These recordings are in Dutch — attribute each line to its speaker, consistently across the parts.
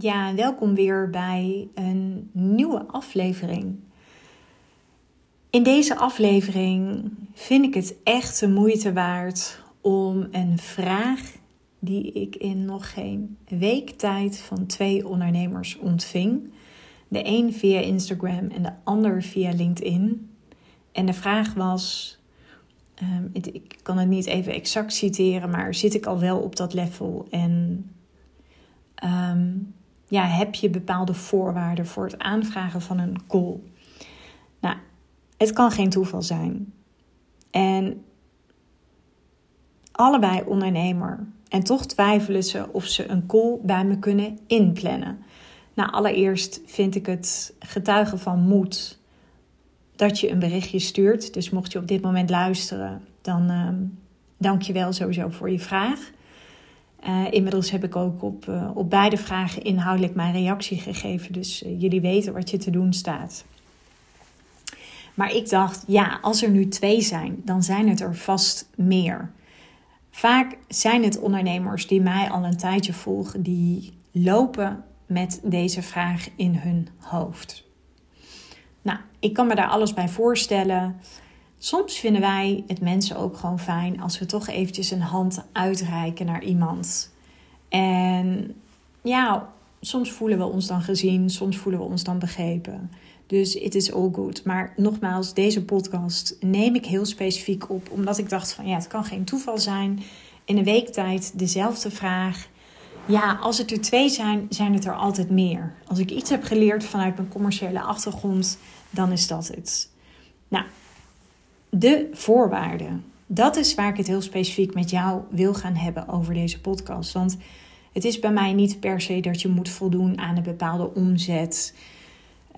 Speaker 1: Ja, welkom weer bij een nieuwe aflevering. In deze aflevering vind ik het echt de moeite waard om een vraag die ik in nog geen week tijd van twee ondernemers ontving. De een via Instagram en de ander via LinkedIn. En de vraag was: ehm, ik kan het niet even exact citeren, maar zit ik al wel op dat level? En ehm, ja, heb je bepaalde voorwaarden voor het aanvragen van een call? Nou, het kan geen toeval zijn. En allebei ondernemer. En toch twijfelen ze of ze een call bij me kunnen inplannen. Nou, allereerst vind ik het getuigen van moed dat je een berichtje stuurt. Dus mocht je op dit moment luisteren, dan uh, dank je wel sowieso voor je vraag. Uh, inmiddels heb ik ook op, uh, op beide vragen inhoudelijk mijn reactie gegeven. Dus uh, jullie weten wat je te doen staat. Maar ik dacht, ja, als er nu twee zijn, dan zijn het er vast meer. Vaak zijn het ondernemers die mij al een tijdje volgen, die lopen met deze vraag in hun hoofd. Nou, ik kan me daar alles bij voorstellen. Soms vinden wij het mensen ook gewoon fijn als we toch eventjes een hand uitreiken naar iemand. En ja, soms voelen we ons dan gezien, soms voelen we ons dan begrepen. Dus it is all good. Maar nogmaals, deze podcast neem ik heel specifiek op, omdat ik dacht van ja, het kan geen toeval zijn. In een week tijd dezelfde vraag. Ja, als het er twee zijn, zijn het er altijd meer. Als ik iets heb geleerd vanuit mijn commerciële achtergrond, dan is dat het. Nou, de voorwaarden. Dat is waar ik het heel specifiek met jou wil gaan hebben over deze podcast. Want het is bij mij niet per se dat je moet voldoen aan een bepaalde omzet.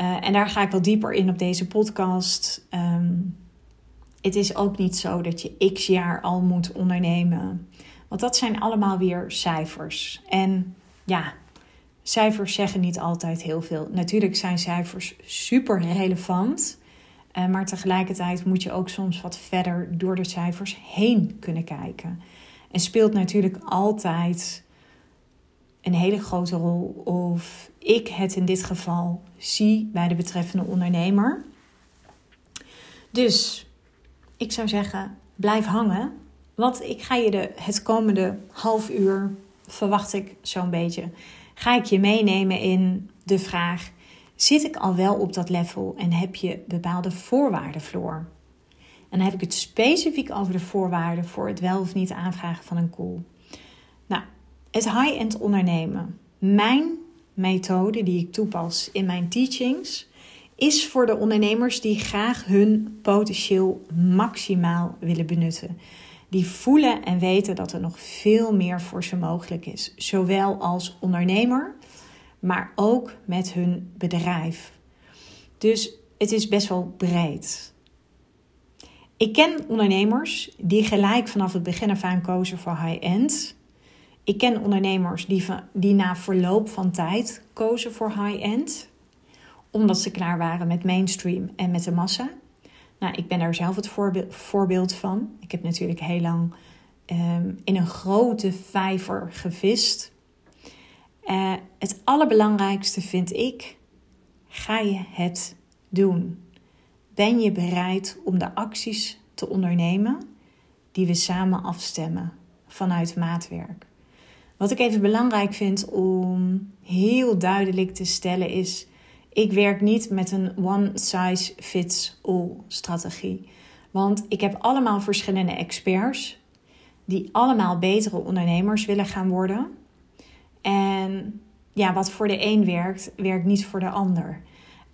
Speaker 1: Uh, en daar ga ik wel dieper in op deze podcast. Um, het is ook niet zo dat je x jaar al moet ondernemen. Want dat zijn allemaal weer cijfers. En ja, cijfers zeggen niet altijd heel veel. Natuurlijk zijn cijfers super relevant. Uh, maar tegelijkertijd moet je ook soms wat verder door de cijfers heen kunnen kijken. En speelt natuurlijk altijd een hele grote rol of ik het in dit geval zie bij de betreffende ondernemer. Dus ik zou zeggen, blijf hangen. Want ik ga je de, het komende half uur, verwacht ik zo'n beetje, ga ik je meenemen in de vraag: zit ik al wel op dat level en heb je bepaalde voorwaarden, Floor? En dan heb ik het specifiek over de voorwaarden voor het wel of niet aanvragen van een call. Nou, het high-end ondernemen. Mijn methode die ik toepas in mijn teachings is voor de ondernemers die graag hun potentieel maximaal willen benutten. Die voelen en weten dat er nog veel meer voor ze mogelijk is, zowel als ondernemer, maar ook met hun bedrijf. Dus het is best wel breed. Ik ken ondernemers die gelijk vanaf het begin af aan kozen voor high-end. Ik ken ondernemers die, die na verloop van tijd kozen voor high-end omdat ze klaar waren met mainstream en met de massa. Nou, ik ben daar zelf het voorbeeld van. Ik heb natuurlijk heel lang um, in een grote vijver gevist. Uh, het allerbelangrijkste vind ik: ga je het doen? Ben je bereid om de acties te ondernemen die we samen afstemmen vanuit maatwerk? Wat ik even belangrijk vind om heel duidelijk te stellen is: ik werk niet met een one size fits all strategie. Want ik heb allemaal verschillende experts die allemaal betere ondernemers willen gaan worden. En ja, wat voor de een werkt, werkt niet voor de ander.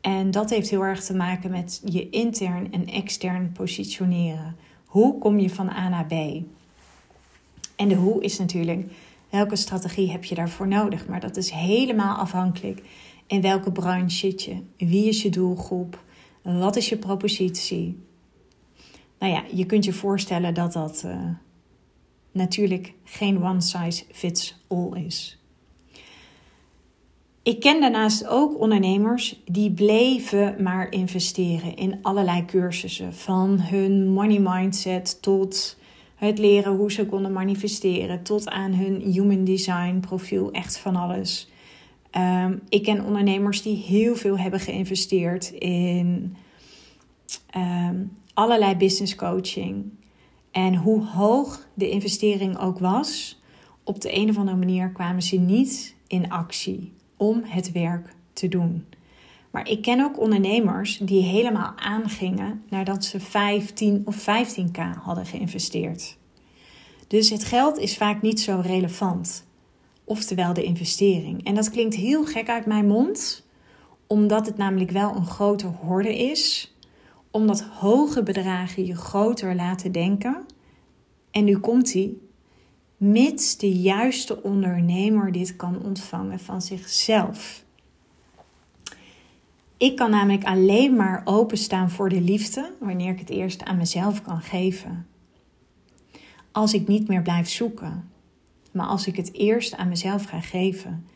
Speaker 1: En dat heeft heel erg te maken met je intern en extern positioneren. Hoe kom je van A naar B? En de hoe is natuurlijk welke strategie heb je daarvoor nodig. Maar dat is helemaal afhankelijk in welke branche zit je? Wie is je doelgroep? Wat is je propositie? Nou ja, je kunt je voorstellen dat dat uh, natuurlijk geen one size fits all is. Ik ken daarnaast ook ondernemers die bleven maar investeren in allerlei cursussen. Van hun money mindset tot het leren hoe ze konden manifesteren, tot aan hun human design profiel, echt van alles. Ehm, ik ken ondernemers die heel veel hebben geïnvesteerd in ehm, allerlei business coaching. En hoe hoog de investering ook was, op de een of andere manier kwamen ze niet in actie om het werk te doen. Maar ik ken ook ondernemers die helemaal aangingen nadat ze 15 of 15k hadden geïnvesteerd. Dus het geld is vaak niet zo relevant. Oftewel de investering. En dat klinkt heel gek uit mijn mond, omdat het namelijk wel een grote horde is. Omdat hoge bedragen je groter laten denken. En nu komt hij. Mits de juiste ondernemer dit kan ontvangen van zichzelf. Ik kan namelijk alleen maar openstaan voor de liefde wanneer ik het eerst aan mezelf kan geven. Als ik niet meer blijf zoeken, maar als ik het eerst aan mezelf ga geven.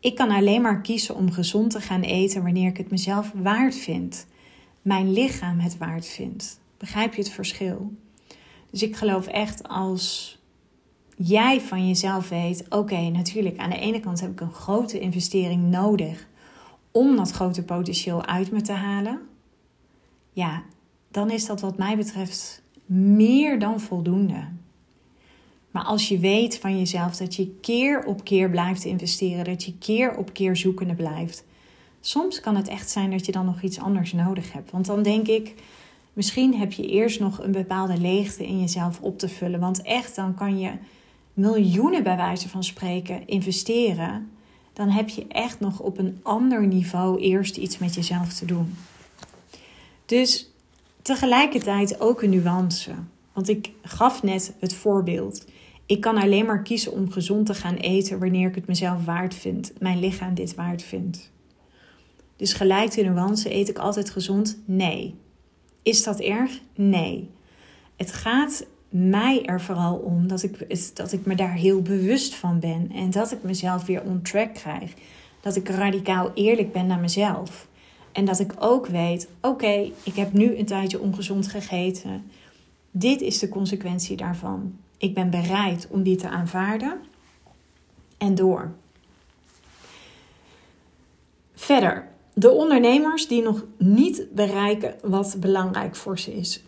Speaker 1: Ik kan alleen maar kiezen om gezond te gaan eten wanneer ik het mezelf waard vind. Mijn lichaam het waard vindt. Begrijp je het verschil? Dus ik geloof echt als jij van jezelf weet: oké, natuurlijk, aan de ene kant heb ik een grote investering nodig om dat grote potentieel uit me te halen, ja, dan is dat wat mij betreft meer dan voldoende. Maar als je weet van jezelf dat je keer op keer blijft investeren, dat je keer op keer zoekende blijft, soms kan het echt zijn dat je dan nog iets anders nodig hebt. Want dan denk ik, misschien heb je eerst nog een bepaalde leegte in jezelf op te vullen. Want echt, dan kan je miljoenen bij wijze van spreken investeren dan heb je echt nog op een ander niveau eerst iets met jezelf te doen. Dus tegelijkertijd ook een nuance. Want ik gaf net het voorbeeld. Ik kan alleen maar kiezen om gezond te gaan eten wanneer ik het mezelf waard vind, mijn lichaam dit waard vindt. Dus gelijk de nuance, eet ik altijd gezond? Nee. Is dat erg? Nee. Het gaat mij er vooral om dat ik, dat ik me daar heel bewust van ben. En dat ik mezelf weer on track krijg. Dat ik radicaal eerlijk ben naar mezelf. En dat ik ook weet: oké, ik heb nu een tijdje ongezond gegeten. Dit is de consequentie daarvan. Ik ben bereid om die te aanvaarden. En door. Verder, de ondernemers die nog niet bereiken wat belangrijk voor ze is.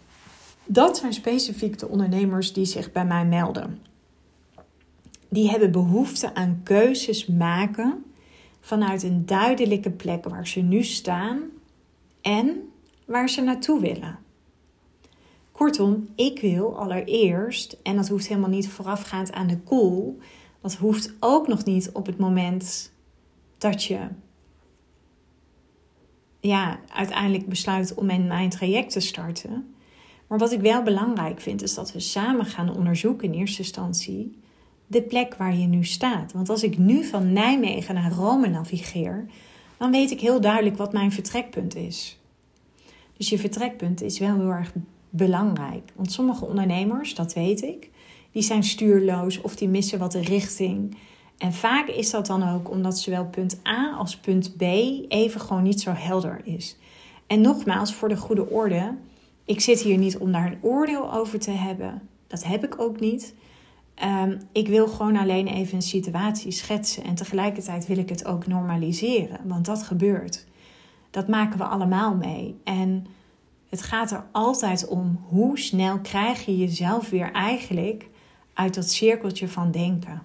Speaker 1: Dat zijn specifiek de ondernemers die zich bij mij melden. Die hebben behoefte aan keuzes maken vanuit een duidelijke plek waar ze nu staan en waar ze naartoe willen. Kortom, ik wil allereerst, en dat hoeft helemaal niet voorafgaand aan de call, dat hoeft ook nog niet op het moment dat je ja, uiteindelijk besluit om in mijn traject te starten. Maar wat ik wel belangrijk vind, is dat we samen gaan onderzoeken in eerste instantie de plek waar je nu staat. Want als ik nu van Nijmegen naar Rome navigeer, dan weet ik heel duidelijk wat mijn vertrekpunt is. Dus je vertrekpunt is wel heel erg belangrijk. Want sommige ondernemers, dat weet ik, die zijn stuurloos of die missen wat de richting. En vaak is dat dan ook omdat zowel punt A als punt B even gewoon niet zo helder is. En nogmaals, voor de goede orde, ik zit hier niet om daar een oordeel over te hebben. Dat heb ik ook niet. Ehm, ik wil gewoon alleen even een situatie schetsen en tegelijkertijd wil ik het ook normaliseren, want dat gebeurt. Dat maken we allemaal mee. En het gaat er altijd om hoe snel krijg je jezelf weer eigenlijk uit dat cirkeltje van denken.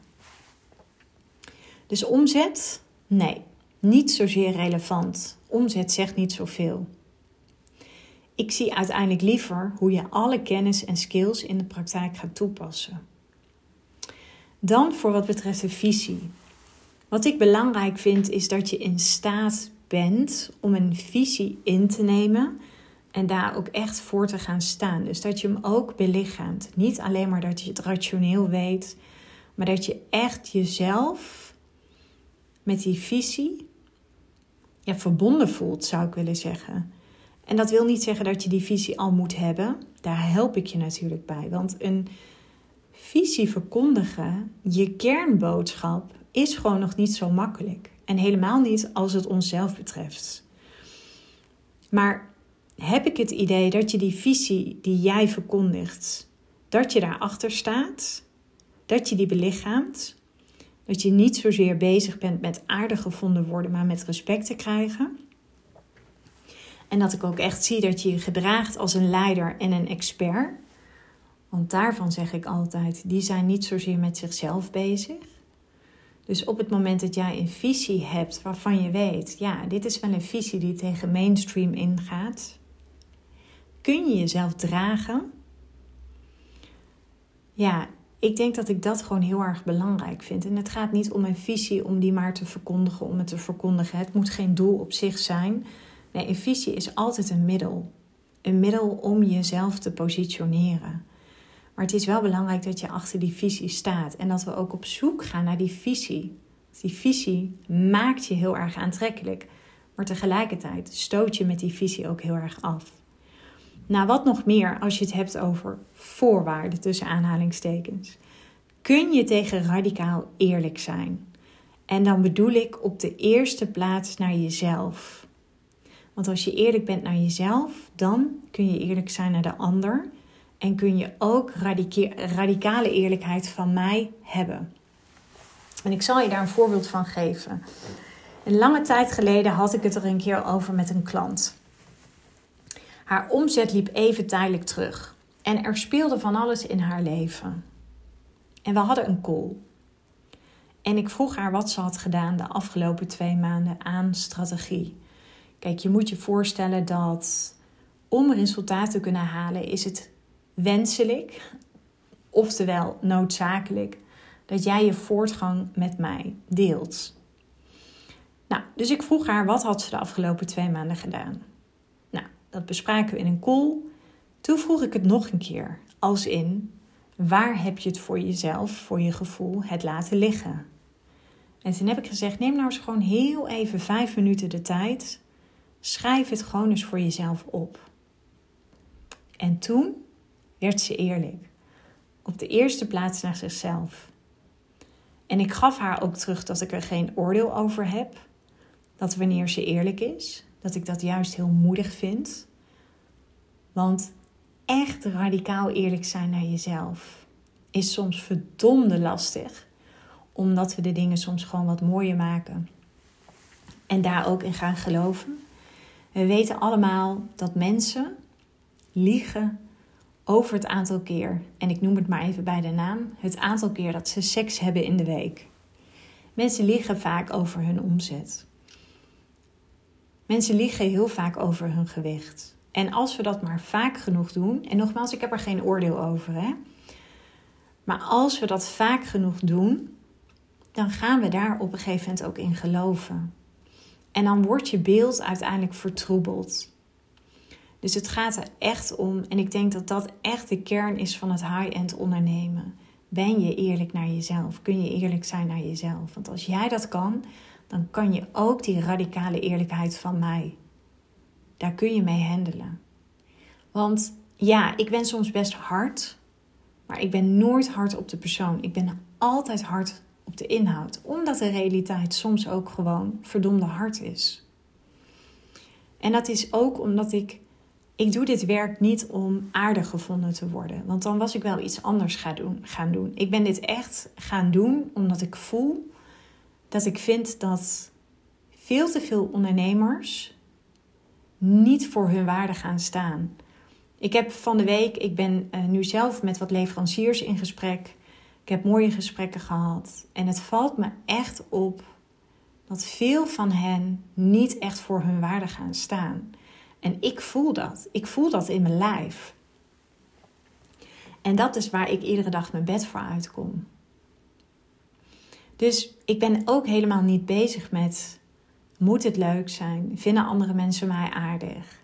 Speaker 1: Dus omzet? Nee, niet zozeer relevant. Omzet zegt niet zoveel. Ik zie uiteindelijk liever hoe je alle kennis en skills in de praktijk gaat toepassen. Dan voor wat betreft de visie. Wat ik belangrijk vind is dat je in staat bent om een visie in te nemen en daar ook echt voor te gaan staan. Dus dat je hem ook belichaamt. Niet alleen maar dat je het rationeel weet, maar dat je echt jezelf met die visie verbonden voelt, zou ik willen zeggen. En dat wil niet zeggen dat je die visie al moet hebben. Daar help ik je natuurlijk bij. Want een visie verkondigen, je kernboodschap, is gewoon nog niet zo makkelijk. En helemaal niet als het onszelf betreft. Maar heb ik het idee dat je die visie die jij verkondigt, dat je daarachter staat, dat je die belichaamt, Dat je niet zozeer bezig bent met aardig gevonden worden, maar met respect te krijgen. En dat ik ook echt zie dat je je gedraagt als een leider en een expert. Want daarvan zeg ik altijd, die zijn niet zozeer met zichzelf bezig. Dus op het moment dat jij een visie hebt waarvan je weet, ja, dit is wel een visie die tegen mainstream ingaat, kun je jezelf dragen. Ja, ik denk dat ik dat gewoon heel erg belangrijk vind. En het gaat niet om een visie om die maar te verkondigen, om het te verkondigen. Het moet geen doel op zich zijn. Nee, een visie is altijd een middel. Een middel om jezelf te positioneren. Maar het is wel belangrijk dat je achter die visie staat en dat we ook op zoek gaan naar die visie. Die visie maakt je heel erg aantrekkelijk, maar tegelijkertijd stoot je met die visie ook heel erg af. Nou, wat nog meer als je het hebt over voorwaarden tussen aanhalingstekens. Kun je tegen radicaal eerlijk zijn? En dan bedoel ik op de eerste plaats naar jezelf. Want als je eerlijk bent naar jezelf, dan kun je eerlijk zijn naar de ander. En kun je ook radicale eerlijkheid van mij hebben. En ik zal je daar een voorbeeld van geven. Een lange tijd geleden had ik het er een keer over met een klant. Haar omzet liep even tijdelijk terug. En er speelde van alles in haar leven. En we hadden een call. En ik vroeg haar wat ze had gedaan de afgelopen twee maanden aan strategie. Kijk, je moet je voorstellen dat om resultaten te kunnen halen, is het wenselijk, oftewel noodzakelijk, dat jij je voortgang met mij deelt. Nou, dus ik vroeg haar wat had ze de afgelopen twee maanden gedaan. Nou, dat bespraken we in een call. Toen vroeg ik het nog een keer, als in waar heb je het voor jezelf, voor je gevoel, het laten liggen? En toen heb ik gezegd: neem nou eens gewoon heel even vijf minuten de tijd. Schrijf het gewoon eens voor jezelf op. En toen werd ze eerlijk. Op de eerste plaats naar zichzelf. En ik gaf haar ook terug dat ik er geen oordeel over heb. Dat wanneer ze eerlijk is, dat ik dat juist heel moedig vind. Want echt radicaal eerlijk zijn naar jezelf is soms verdomde lastig, omdat we de dingen soms gewoon wat mooier maken. En daar ook in gaan geloven. We weten allemaal dat mensen liegen over het aantal keer, en ik noem het maar even bij de naam, het aantal keer dat ze seks hebben in de week. Mensen liegen vaak over hun omzet. Mensen liegen heel vaak over hun gewicht. En als we dat maar vaak genoeg doen, en nogmaals, ik heb er geen oordeel over, hè. Maar als we dat vaak genoeg doen, dan gaan we daar op een gegeven moment ook in geloven. En dan wordt je beeld uiteindelijk vertroebeld. Dus het gaat er echt om, en ik denk dat dat echt de kern is van het high-end ondernemen. Ben je eerlijk naar jezelf? Kun je eerlijk zijn naar jezelf? Want als jij dat kan, dan kan je ook die radicale eerlijkheid van mij. Daar kun je mee handelen. Want ja, ik ben soms best hard, maar ik ben nooit hard op de persoon. Ik ben altijd hard op de inhoud, omdat de realiteit soms ook gewoon verdomde hard is. En dat is ook omdat ik ik doe dit werk niet om aardig gevonden te worden. Want dan was ik wel iets anders gaan doen, gaan doen. Ik ben dit echt gaan doen omdat ik voel dat ik vind dat veel te veel ondernemers niet voor hun waarde gaan staan. Ik heb van de week, ik ben uh, nu zelf met wat leveranciers in gesprek. Ik heb mooie gesprekken gehad. En het valt me echt op dat veel van hen niet echt voor hun waarde gaan staan. En ik voel dat. Ik voel dat in mijn lijf. En dat is waar ik iedere dag mijn bed voor uitkom. Dus ik ben ook helemaal niet bezig met: moet het leuk zijn? Vinden andere mensen mij aardig?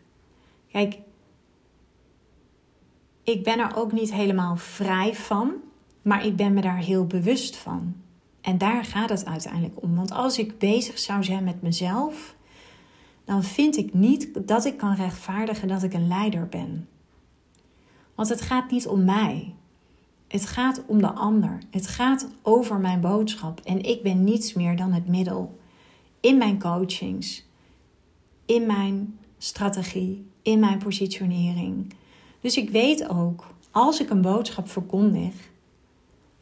Speaker 1: Kijk, ik ben er ook niet helemaal vrij van, maar ik ben me daar heel bewust van. En daar gaat het uiteindelijk om. Want als ik bezig zou zijn met mezelf, dan vind ik niet dat ik kan rechtvaardigen dat ik een leider ben. Want het gaat niet om mij. Het gaat om de ander. Het gaat over mijn boodschap. En ik ben niets meer dan het middel. In mijn coachings, in mijn strategie, in mijn positionering. Dus ik weet ook, als ik een boodschap verkondig,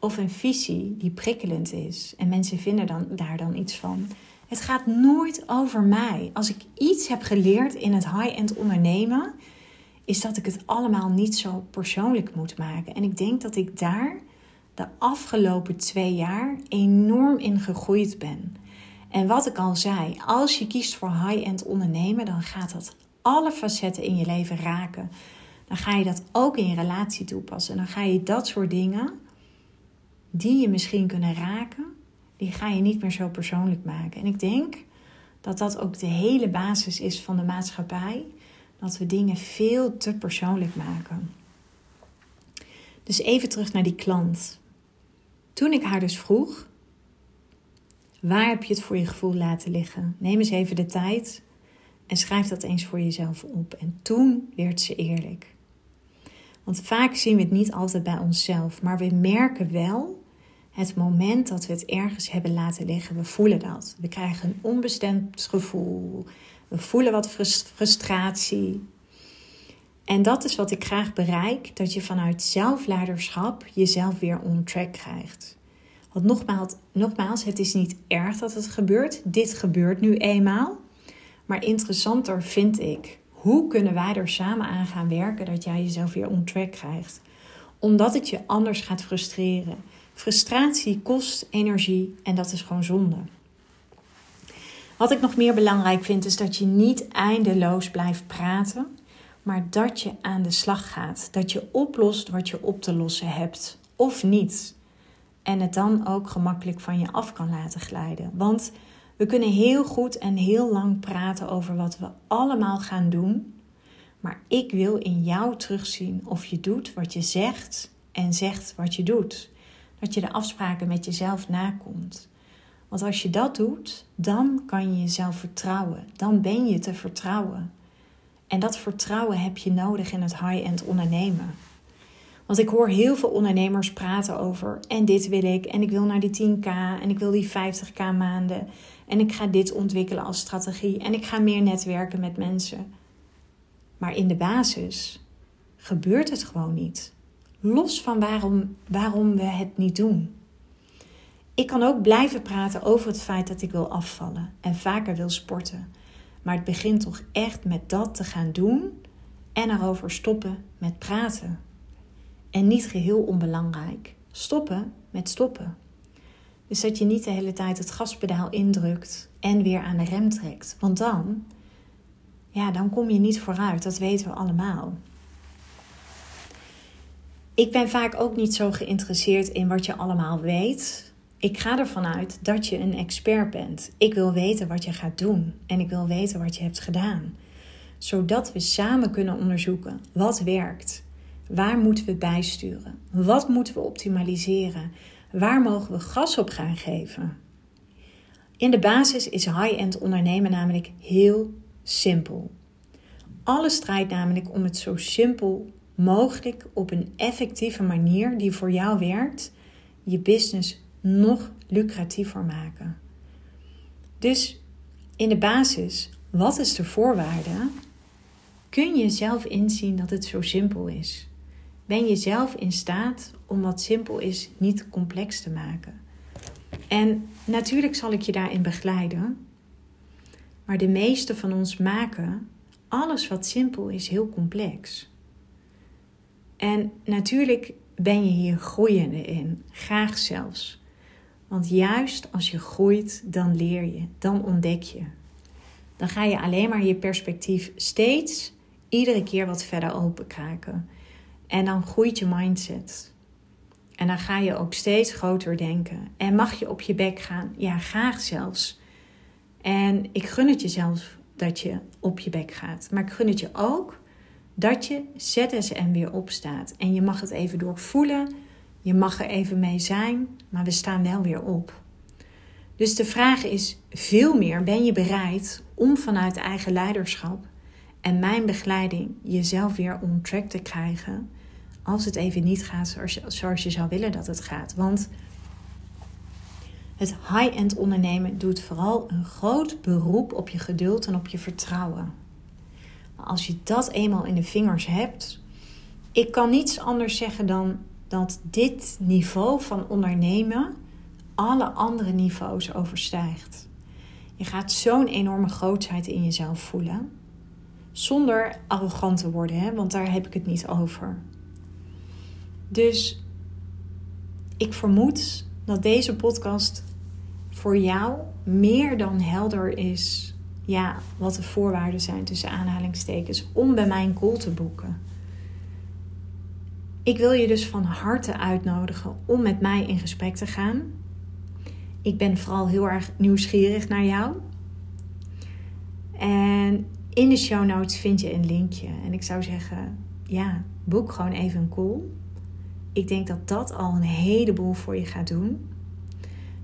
Speaker 1: of een visie die prikkelend is en mensen vinden dan, daar dan iets van. Het gaat nooit over mij. Als ik iets heb geleerd in het high-end ondernemen, is dat ik het allemaal niet zo persoonlijk moet maken. En ik denk dat ik daar de afgelopen twee jaar enorm in gegroeid ben. En wat ik al zei, als je kiest voor high-end ondernemen, dan gaat dat alle facetten in je leven raken. Dan ga je dat ook in je relatie toepassen. Dan ga je dat soort dingen, die je misschien kunnen raken, die ga je niet meer zo persoonlijk maken. En ik denk dat dat ook de hele basis is van de maatschappij. Dat we dingen veel te persoonlijk maken. Dus even terug naar die klant. Toen ik haar dus vroeg: waar heb je het voor je gevoel laten liggen? Neem eens even de tijd en schrijf dat eens voor jezelf op. En toen werd ze eerlijk. Want vaak zien we het niet altijd bij onszelf, maar we merken wel het moment dat we het ergens hebben laten liggen. We voelen dat. We krijgen een onbestemd gevoel. We voelen wat frustratie. En dat is wat ik graag bereik: dat je vanuit zelfleiderschap jezelf weer on track krijgt. Want nogmaals, nogmaals, het is niet erg dat het gebeurt. Dit gebeurt nu eenmaal. Maar interessanter vind ik, hoe kunnen wij er samen aan gaan werken dat jij jezelf weer on track krijgt? Omdat het je anders gaat frustreren. Frustratie kost energie en dat is gewoon zonde. Wat ik nog meer belangrijk vind, is dat je niet eindeloos blijft praten, maar dat je aan de slag gaat. Dat je oplost wat je op te lossen hebt, of niet. En het dan ook gemakkelijk van je af kan laten glijden. Want we kunnen heel goed en heel lang praten over wat we allemaal gaan doen. Maar ik wil in jou terugzien of je doet wat je zegt en zegt wat je doet. Dat je de afspraken met jezelf nakomt. Want als je dat doet, dan kan je jezelf vertrouwen. Dan ben je te vertrouwen. En dat vertrouwen heb je nodig in het high-end ondernemen. Want ik hoor heel veel ondernemers praten over en dit wil ik en ik wil naar die 10k en ik wil die 50k maanden en ik ga dit ontwikkelen als strategie en ik ga meer netwerken met mensen. Maar in de basis gebeurt het gewoon niet. Los van waarom, waarom we het niet doen. Ik kan ook blijven praten over het feit dat ik wil afvallen en vaker wil sporten. Maar het begint toch echt met dat te gaan doen en erover stoppen met praten. En niet geheel onbelangrijk, stoppen met stoppen. Dus dat je niet de hele tijd het gaspedaal indrukt en weer aan de rem trekt. Want dan, ja, dan kom je niet vooruit. Dat weten we allemaal. Ik ben vaak ook niet zo geïnteresseerd in wat je allemaal weet. Ik ga ervan uit dat je een expert bent. Ik wil weten wat je gaat doen en ik wil weten wat je hebt gedaan. Zodat we samen kunnen onderzoeken wat werkt. Waar moeten we bijsturen? Wat moeten we optimaliseren? Waar mogen we gas op gaan geven? In de basis is high-end ondernemen namelijk heel simpel. Alles draait namelijk om het zo simpel mogelijk op een effectieve manier die voor jou werkt, je business nog lucratiever maken. Dus in de basis, wat is de voorwaarde? Kun je zelf inzien dat het zo simpel is? Ben je zelf in staat om wat simpel is niet complex te maken? En natuurlijk zal ik je daarin begeleiden, maar de meeste van ons maken alles wat simpel is heel complex. En natuurlijk ben je hier groeiende in, graag zelfs. Want juist als je groeit, dan leer je, dan ontdek je. Dan ga je alleen maar je perspectief steeds, iedere keer wat verder openkraken. En dan groeit je mindset. En dan ga je ook steeds groter denken. En mag je op je bek gaan? Ja, graag zelfs. En ik gun het je zelf dat je op je bek gaat. Maar ik gun het je ook dat je ZSM weer opstaat. En je mag het even doorvoelen. Je mag er even mee zijn. Maar we staan wel weer op. Dus de vraag is veel meer: ben je bereid om vanuit eigen leiderschap en mijn begeleiding jezelf weer on track te krijgen? Als het even niet gaat zoals je, zou willen dat het gaat. Want het high-end ondernemen doet vooral een groot beroep op je geduld en op je vertrouwen. Als je dat eenmaal in de vingers hebt, ik kan niets anders zeggen dan dat dit niveau van ondernemen alle andere niveaus overstijgt. Je gaat zo'n enorme grootheid in jezelf voelen. Zonder arrogant te worden, hè? want daar heb ik het niet over. Dus ik vermoed dat deze podcast voor jou meer dan helder is. Ja, wat de voorwaarden zijn tussen aanhalingstekens om bij mijn call te boeken. Ik wil je dus van harte uitnodigen om met mij in gesprek te gaan. Ik ben vooral heel erg nieuwsgierig naar jou. En in de show notes vind je een linkje. En ik zou zeggen, ja, boek gewoon even een call. Ik denk dat dat al een heleboel voor je gaat doen.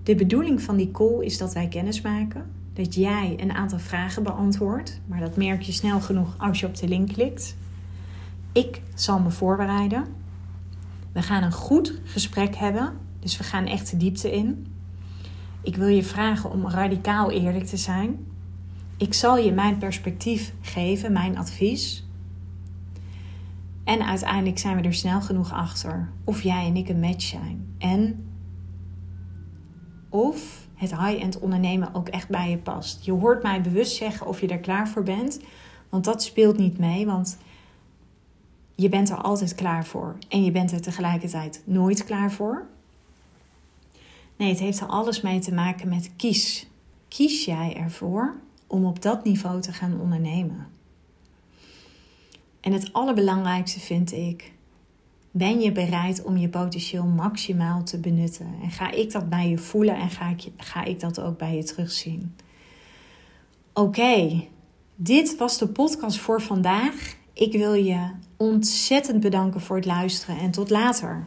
Speaker 1: De bedoeling van die call is dat wij kennis maken. Dat jij een aantal vragen beantwoordt. Maar dat merk je snel genoeg als je op de link klikt. Ik zal me voorbereiden. We gaan een goed gesprek hebben. Dus we gaan echt de diepte in. Ik wil je vragen om radicaal eerlijk te zijn. Ik zal je mijn perspectief geven, mijn advies. En uiteindelijk zijn we er snel genoeg achter of jij en ik een match zijn. En of het high-end ondernemen ook echt bij je past. Je hoort mij bewust zeggen of je er klaar voor bent. Want dat speelt niet mee, want je bent er altijd klaar voor. En je bent er tegelijkertijd nooit klaar voor. Nee, het heeft er alles mee te maken met kies. Kies jij ervoor om op dat niveau te gaan ondernemen? En het allerbelangrijkste vind ik, ben je bereid om je potentieel maximaal te benutten? En ga ik dat bij je voelen en ga ik, ga ik dat ook bij je terugzien? Oké, dit was de podcast voor vandaag. Ik wil je ontzettend bedanken voor het luisteren en tot later.